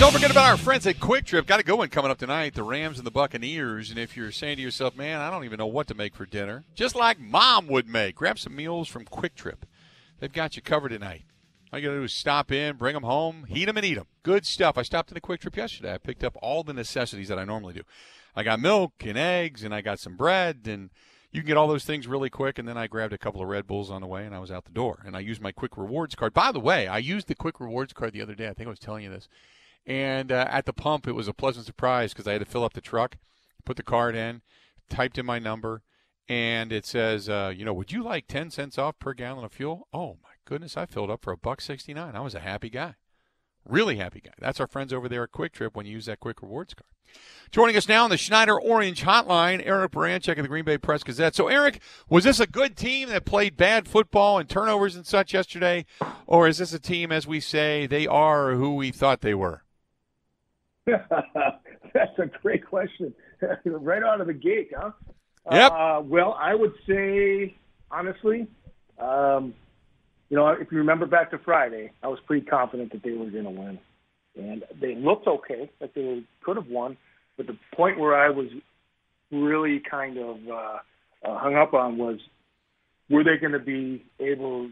Don't forget about our friends at QuikTrip. Got a good one coming up tonight. The Rams and the Buccaneers. And if you're saying to yourself, man, I don't even know what to make for dinner, just like mom would make, grab some meals from QuikTrip. They've got you covered tonight. All you got to do is stop in, bring them home, heat them and eat them. Good stuff. I stopped in the QuikTrip yesterday. I picked up all the necessities that I normally do. I got milk and eggs, and I got some bread, and you can get all those things really quick. And then I grabbed a couple of Red Bulls on the way, and I was out the door. And I used my Quick Rewards card. By the way, I used the Quick Rewards card the other day. I think I was telling you this. And uh, at the pump, it was a pleasant surprise because I had to fill up the truck, put the card in, typed in my number, and it says, uh, you know, would you like 10 cents off per gallon of fuel? Oh, my goodness, I filled up for a buck 69. I was a happy guy. Really happy guy. That's our friends over there at QuikTrip when you use that Quick Rewards card. Joining us now on the Schneider Orange Hotline, Eric Baranczyk of the Green Bay Press Gazette. So, Eric, was this a good team that played bad football and turnovers and such yesterday, or is this a team, as we say, they are who we thought they were? That's a great question. right out of the gate, huh? Yep. Uh, well, I would say, honestly, um, you know, if you remember back to Friday, I was pretty confident that they were going to win. And they looked okay, that they could have won. But the point where I was really kind of uh, uh, hung up on was were they going to be able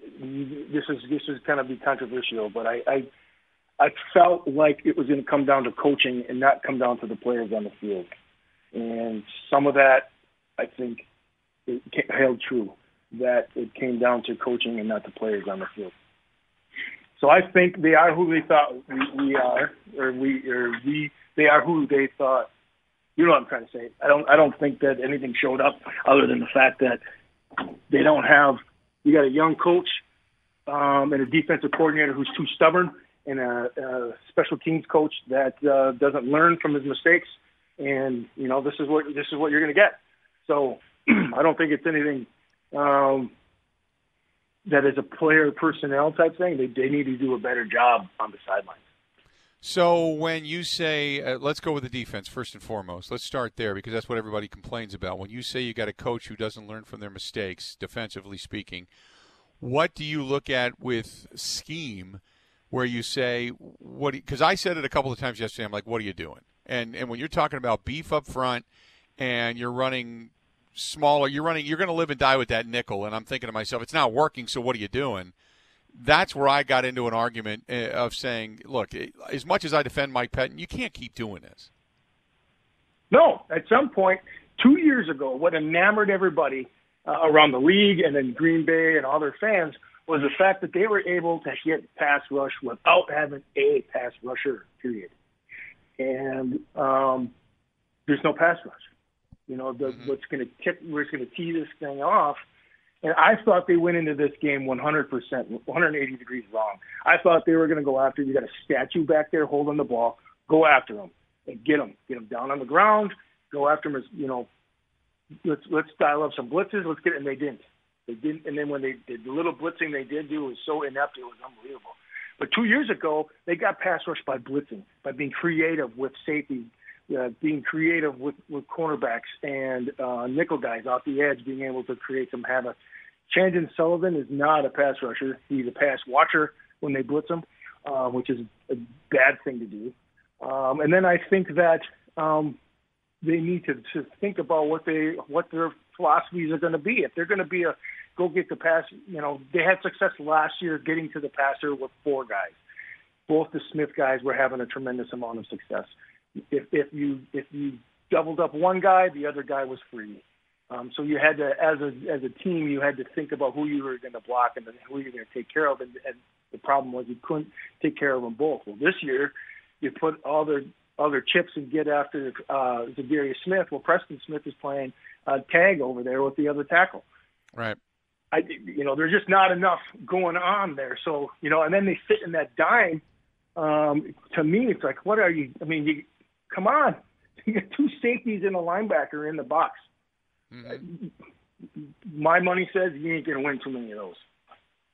this is this is kind of be controversial, but I, I I felt like it was going to come down to coaching and not come down to the players on the field. And some of that, I think, it held true. That it came down to coaching and not the players on the field. So I think they are who they thought we, we are, or we, or we, they are who they thought. You know what I'm trying to say? I don't, I don't think that anything showed up other than the fact that they don't have. You got a young coach um, and a defensive coordinator who's too stubborn and a, a special teams coach that uh, doesn't learn from his mistakes. And you know, this is what this is what you're going to get. So I don't think it's anything um, that is a player personnel type thing. They they need to do a better job on the sidelines. So when you say, uh, let's go with the defense first and foremost. Let's start there because that's what everybody complains about. When you say you got a coach who doesn't learn from their mistakes, defensively speaking, what do you look at with scheme where you say what because I said it a couple of times yesterday. I'm like, what are you doing? And and when you're talking about beef up front and you're running smaller, you're running, you're going to live and die with that nickel. And I'm thinking to myself, it's not working. So what are you doing? That's where I got into an argument eh, of saying, look, eh, as much as I defend Mike Pettine, you can't keep doing this. No, at some point, two years ago, what enamored everybody uh, around the league and then Green Bay and all their fans was the fact that they were able to hit pass rush without having a pass rusher, period. And um, there's no pass rush. You know, the, mm-hmm. what's going to tip, what's going to tee this thing off. And I thought they went into this game 100%, 180 degrees wrong. I thought they were going to go after. You got a statue back there holding the ball. Go after them and get them. Get them down on the ground. Go after them. As, you know, let's let's dial up some blitzes. Let's get it. And they didn't. They didn't, and then when they did the little blitzing they did do was so inept, it was unbelievable. But two years ago, they got pass rushed by blitzing, by being creative with safety, uh, being creative with, with cornerbacks and uh, nickel guys off the edge, being able to create some havoc. Chandon Sullivan is not a pass rusher; he's a pass watcher when they blitz him, uh, which is a bad thing to do. Um, and then I think that um, they need to, to think about what they what their philosophies are going to be. If they're going to be a go get the pass, you know, they had success last year getting to the passer with four guys. Both the Smith guys were having a tremendous amount of success. If if you if you doubled up one guy, the other guy was free. Um, so you had to, as a as a team, you had to think about who you were going to block and who you were going to take care of. And, and the problem was you couldn't take care of them both. Well, this year, you put all their all their chips and get after uh, Za'Darius Smith. Well, Preston Smith is playing uh, tag over there with the other tackle. Right. I, you know, there's just not enough going on there. So, you know, and then they sit in that dime. Um, to me, it's like, what are you? I mean, you come on, you got two safeties and a linebacker in the box. Mm-hmm. My money says you ain't going to win too many of those.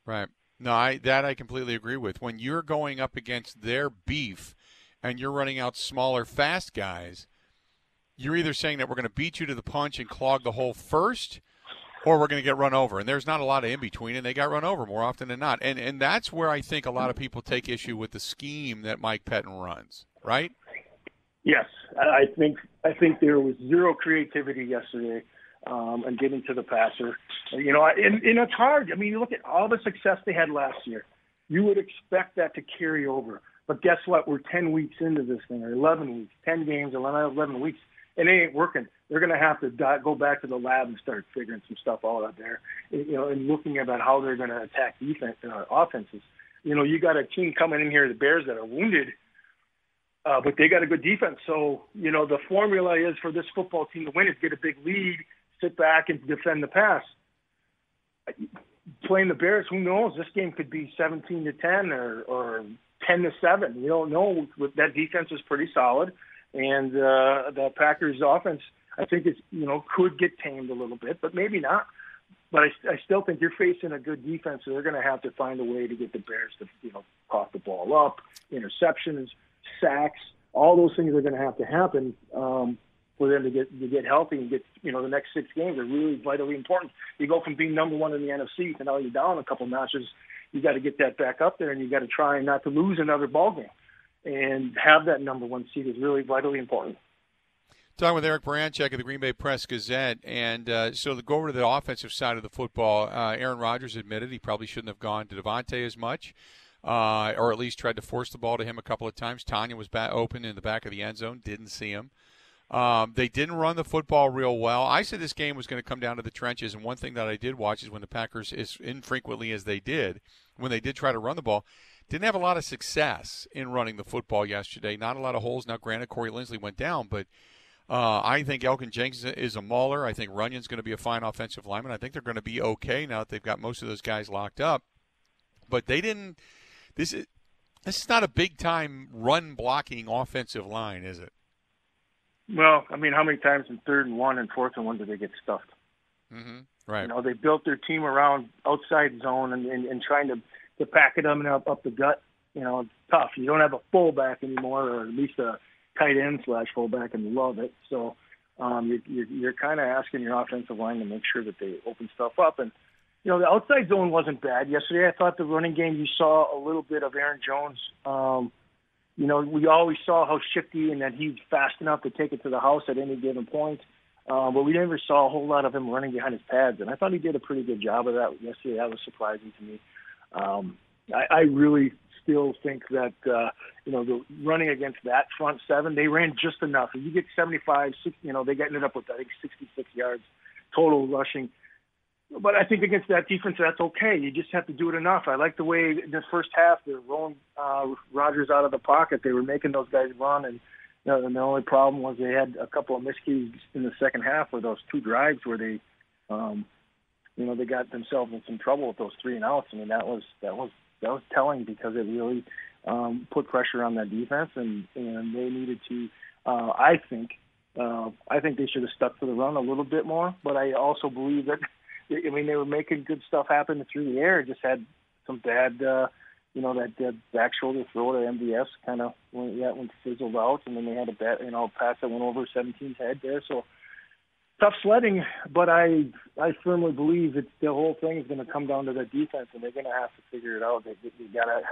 Right. No, I that I completely agree with. When you're going up against their beef and you're running out smaller, fast guys, you're either saying that we're going to beat you to the punch and clog the hole first, or we're going to get run over. And there's not a lot of in between, and they got run over more often than not. And and that's where I think a lot of people take issue with the scheme that Mike Pettine runs. Right? Yes, I think I think there was zero creativity yesterday um, and getting to the passer. You know, and, and it's hard. I mean, you look at all the success they had last year. You would expect that to carry over. But guess what? We're 10 weeks into this thing, or 11 weeks, 10 games, 11 weeks, it ain't working. They're going to have to go back to the lab and start figuring some stuff out out there, you know, and looking about how they're going to attack defense, uh, offenses. You know, you got a team coming in here, the Bears, that are wounded, uh, but they got a good defense. So, you know, the formula is for this football team to win is get a big lead, sit back, and defend the pass playing the Bears, who knows? This game could be 17 to 10 or, or 10 to 7. You don't know. That defense is pretty solid, and uh, the Packers' offense, I think, is you know could get tamed a little bit, but maybe not. But I, I still think you're facing a good defense, so they're going to have to find a way to get the Bears to you know cough the ball up, interceptions, sacks. All those things are going to have to happen. Um, for them to get to get healthy and get you know the next six games are really vitally important. You go from being number one in the NFC to now you're down a couple notches. You got to get that back up there, and you got to try not to lose another ball game, and have that number one seed is really vitally important. Talking with Eric Baranczyk of the Green Bay Press Gazette, and uh, so to go over to the offensive side of the football, uh, Aaron Rodgers admitted he probably shouldn't have gone to Davante as much. Uh, or at least tried to force the ball to him a couple of times. Tonyan was back open in the back of the end zone, didn't see him. Um, they didn't run the football real well. I said this game was going to come down to the trenches, and one thing that I did watch is when the Packers, as infrequently as they did, when they did try to run the ball, didn't have a lot of success in running the football yesterday. Not a lot of holes. Now, granted, Corey Linsley went down, but uh, I think Elgton Jenkins is a mauler. I think Runyan's going to be a fine offensive lineman. I think they're going to be okay now that they've got most of those guys locked up. But they didn't. This is this is not a big time run blocking offensive line, is it? Well, I mean, how many times in third and one and fourth and one did they get stuffed? Mm-hmm. Right. You know, they built their team around outside zone and, and, and trying to to pack it up up the gut. You know, it's tough. You don't have a fullback anymore, or at least a tight end slash fullback, and love it. So um, you're, you're, you're kind of asking your offensive line to make sure that they open stuff up. And you know, the outside zone wasn't bad yesterday. I thought the running game you saw a little bit of Aaron Jones. Um, you know, we always saw how shifty and that he's fast enough to take it to the house at any given point. Uh, but we never saw a whole lot of him running behind his pads, and I thought he did a pretty good job of that yesterday. That was surprising to me. Um, I, I really still think that uh, you know the running against that front seven, they ran just enough. If you get 75, 60, you know they got ended up with I think 66 yards total rushing. But I think against that defense, that's okay. You just have to do it enough. I like the way in the first half they're rolling uh, Rodgers out of the pocket. They were making those guys run, and you know, the only problem was they had a couple of miscues in the second half with those two drives where they, um, you know, they got themselves in some trouble with those three and outs. I mean, that was that was that was telling because it really um, put pressure on that defense, and and they needed to. Uh, I think uh, I think they should have stuck to the run a little bit more, but I also believe that I mean, they were making good stuff happen through the air. Just had some bad, uh, you know, that dead back shoulder throw to MVS kind of went, yeah, went fizzled out, and then they had a bat, you know, pass that went over 17's head there. So tough sledding, but I I firmly believe that the whole thing is going to come down to the defense, and they're going to have to figure it out. They, they gotta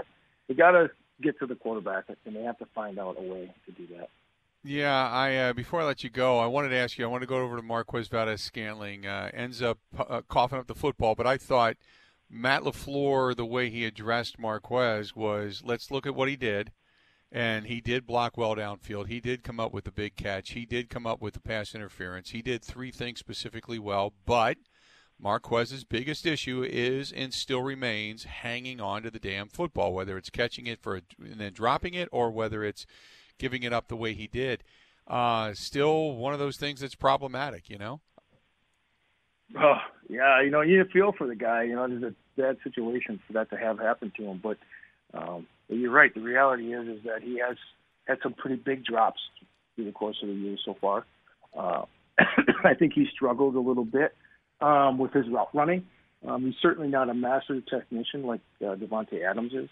they gotta get to the quarterback, and they have to find out a way to do that. Yeah, I uh, before I let you go, I wanted to ask you. I want to go over to Marquez Valdes-Scantling. Uh, ends up uh, coughing up the football, but I thought Matt LaFleur, the way he addressed Marquez was, let's look at what he did, and he did block well downfield. He did come up with the big catch. He did come up with the pass interference. He did three things specifically well, but Marquez's biggest issue is and still remains hanging on to the damn football, whether it's catching it for a, and then dropping it, or whether it's giving it up the way he did. Uh, still one of those things that's problematic, you know. Oh yeah, you know you feel for the guy. You know, there's a bad situation for that to have happened to him. But, um, but you're right. The reality is is that he has had some pretty big drops through the course of the year so far. Uh, I think he struggled a little bit um, with his route running. Um, he's certainly not a master technician like uh, Davante Adams is.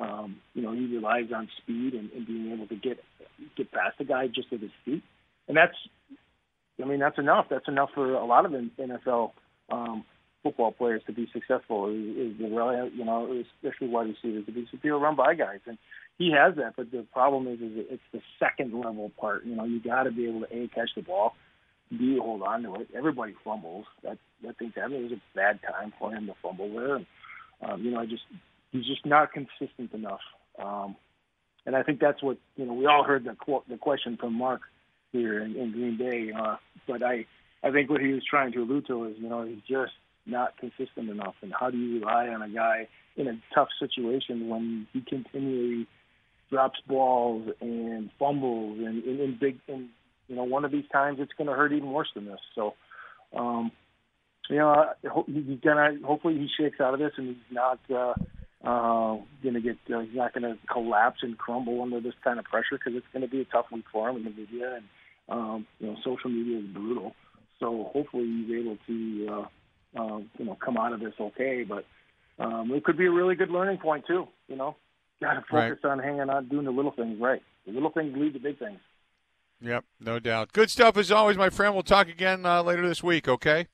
Um, you know, he relies on speed and, and being able to get get past the guy just with his feet, and that's, I mean, that's enough. That's enough for a lot of NFL um, football players to be successful. Is, is the really, you know, especially wide receivers to be be run by guys, and he has that. But the problem is, is it's the second level part. You know, you got to be able to a catch the ball, b hold on to it. Everybody fumbles. That that thing's happening. It was a bad time for him to fumble there. And, um, you know, I just he's just not consistent enough. Um, and I think that's what you know. We all heard the qu- the question from Mark here in, in Green Bay, uh, but I I think what he was trying to allude to is you know he's just not consistent enough. And how do you rely on a guy in a tough situation when he continually drops balls and fumbles and in, big and you know one of these times it's going to hurt even worse than this. So. Um, you know, he's gonna. Hopefully, he shakes out of this and he's not uh, uh, to get uh, he's not to collapse and crumble under this kind of pressure because it's going to be a tough week for him in the media and um, you know social media is brutal. So hopefully he's able to uh, uh, you know come out of this okay. But um, it could be a really good learning point too. You know, got to focus right. on hanging on, doing the little things right. The little things lead to big things. Yep, no doubt. Good stuff as always, my friend. We'll talk again uh, later this week. Okay.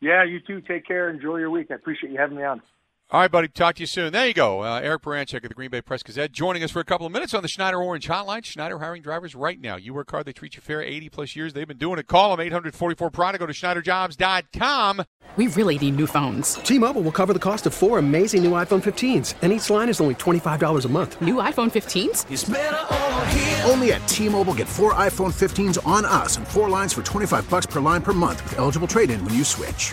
Yeah, you too. Take care. Enjoy your week. I appreciate you having me on. All right, buddy. Talk to you soon. There you go. Uh, Eric Baranczyk of the Green Bay Press Gazette joining us for a couple of minutes on the Schneider Orange Hotline. Schneider hiring drivers right now. You work hard, they treat you fair. 80 plus years they've been doing it. Call them 844 Prada. Go to SchneiderJobs.com. We really need new phones. T Mobile will cover the cost of four amazing new iPhone 15s, and each line is only $25 a month. New iPhone 15s? Only at T Mobile get four iPhone 15s on us and four lines for 25 bucks per line per month with eligible trade in when you switch.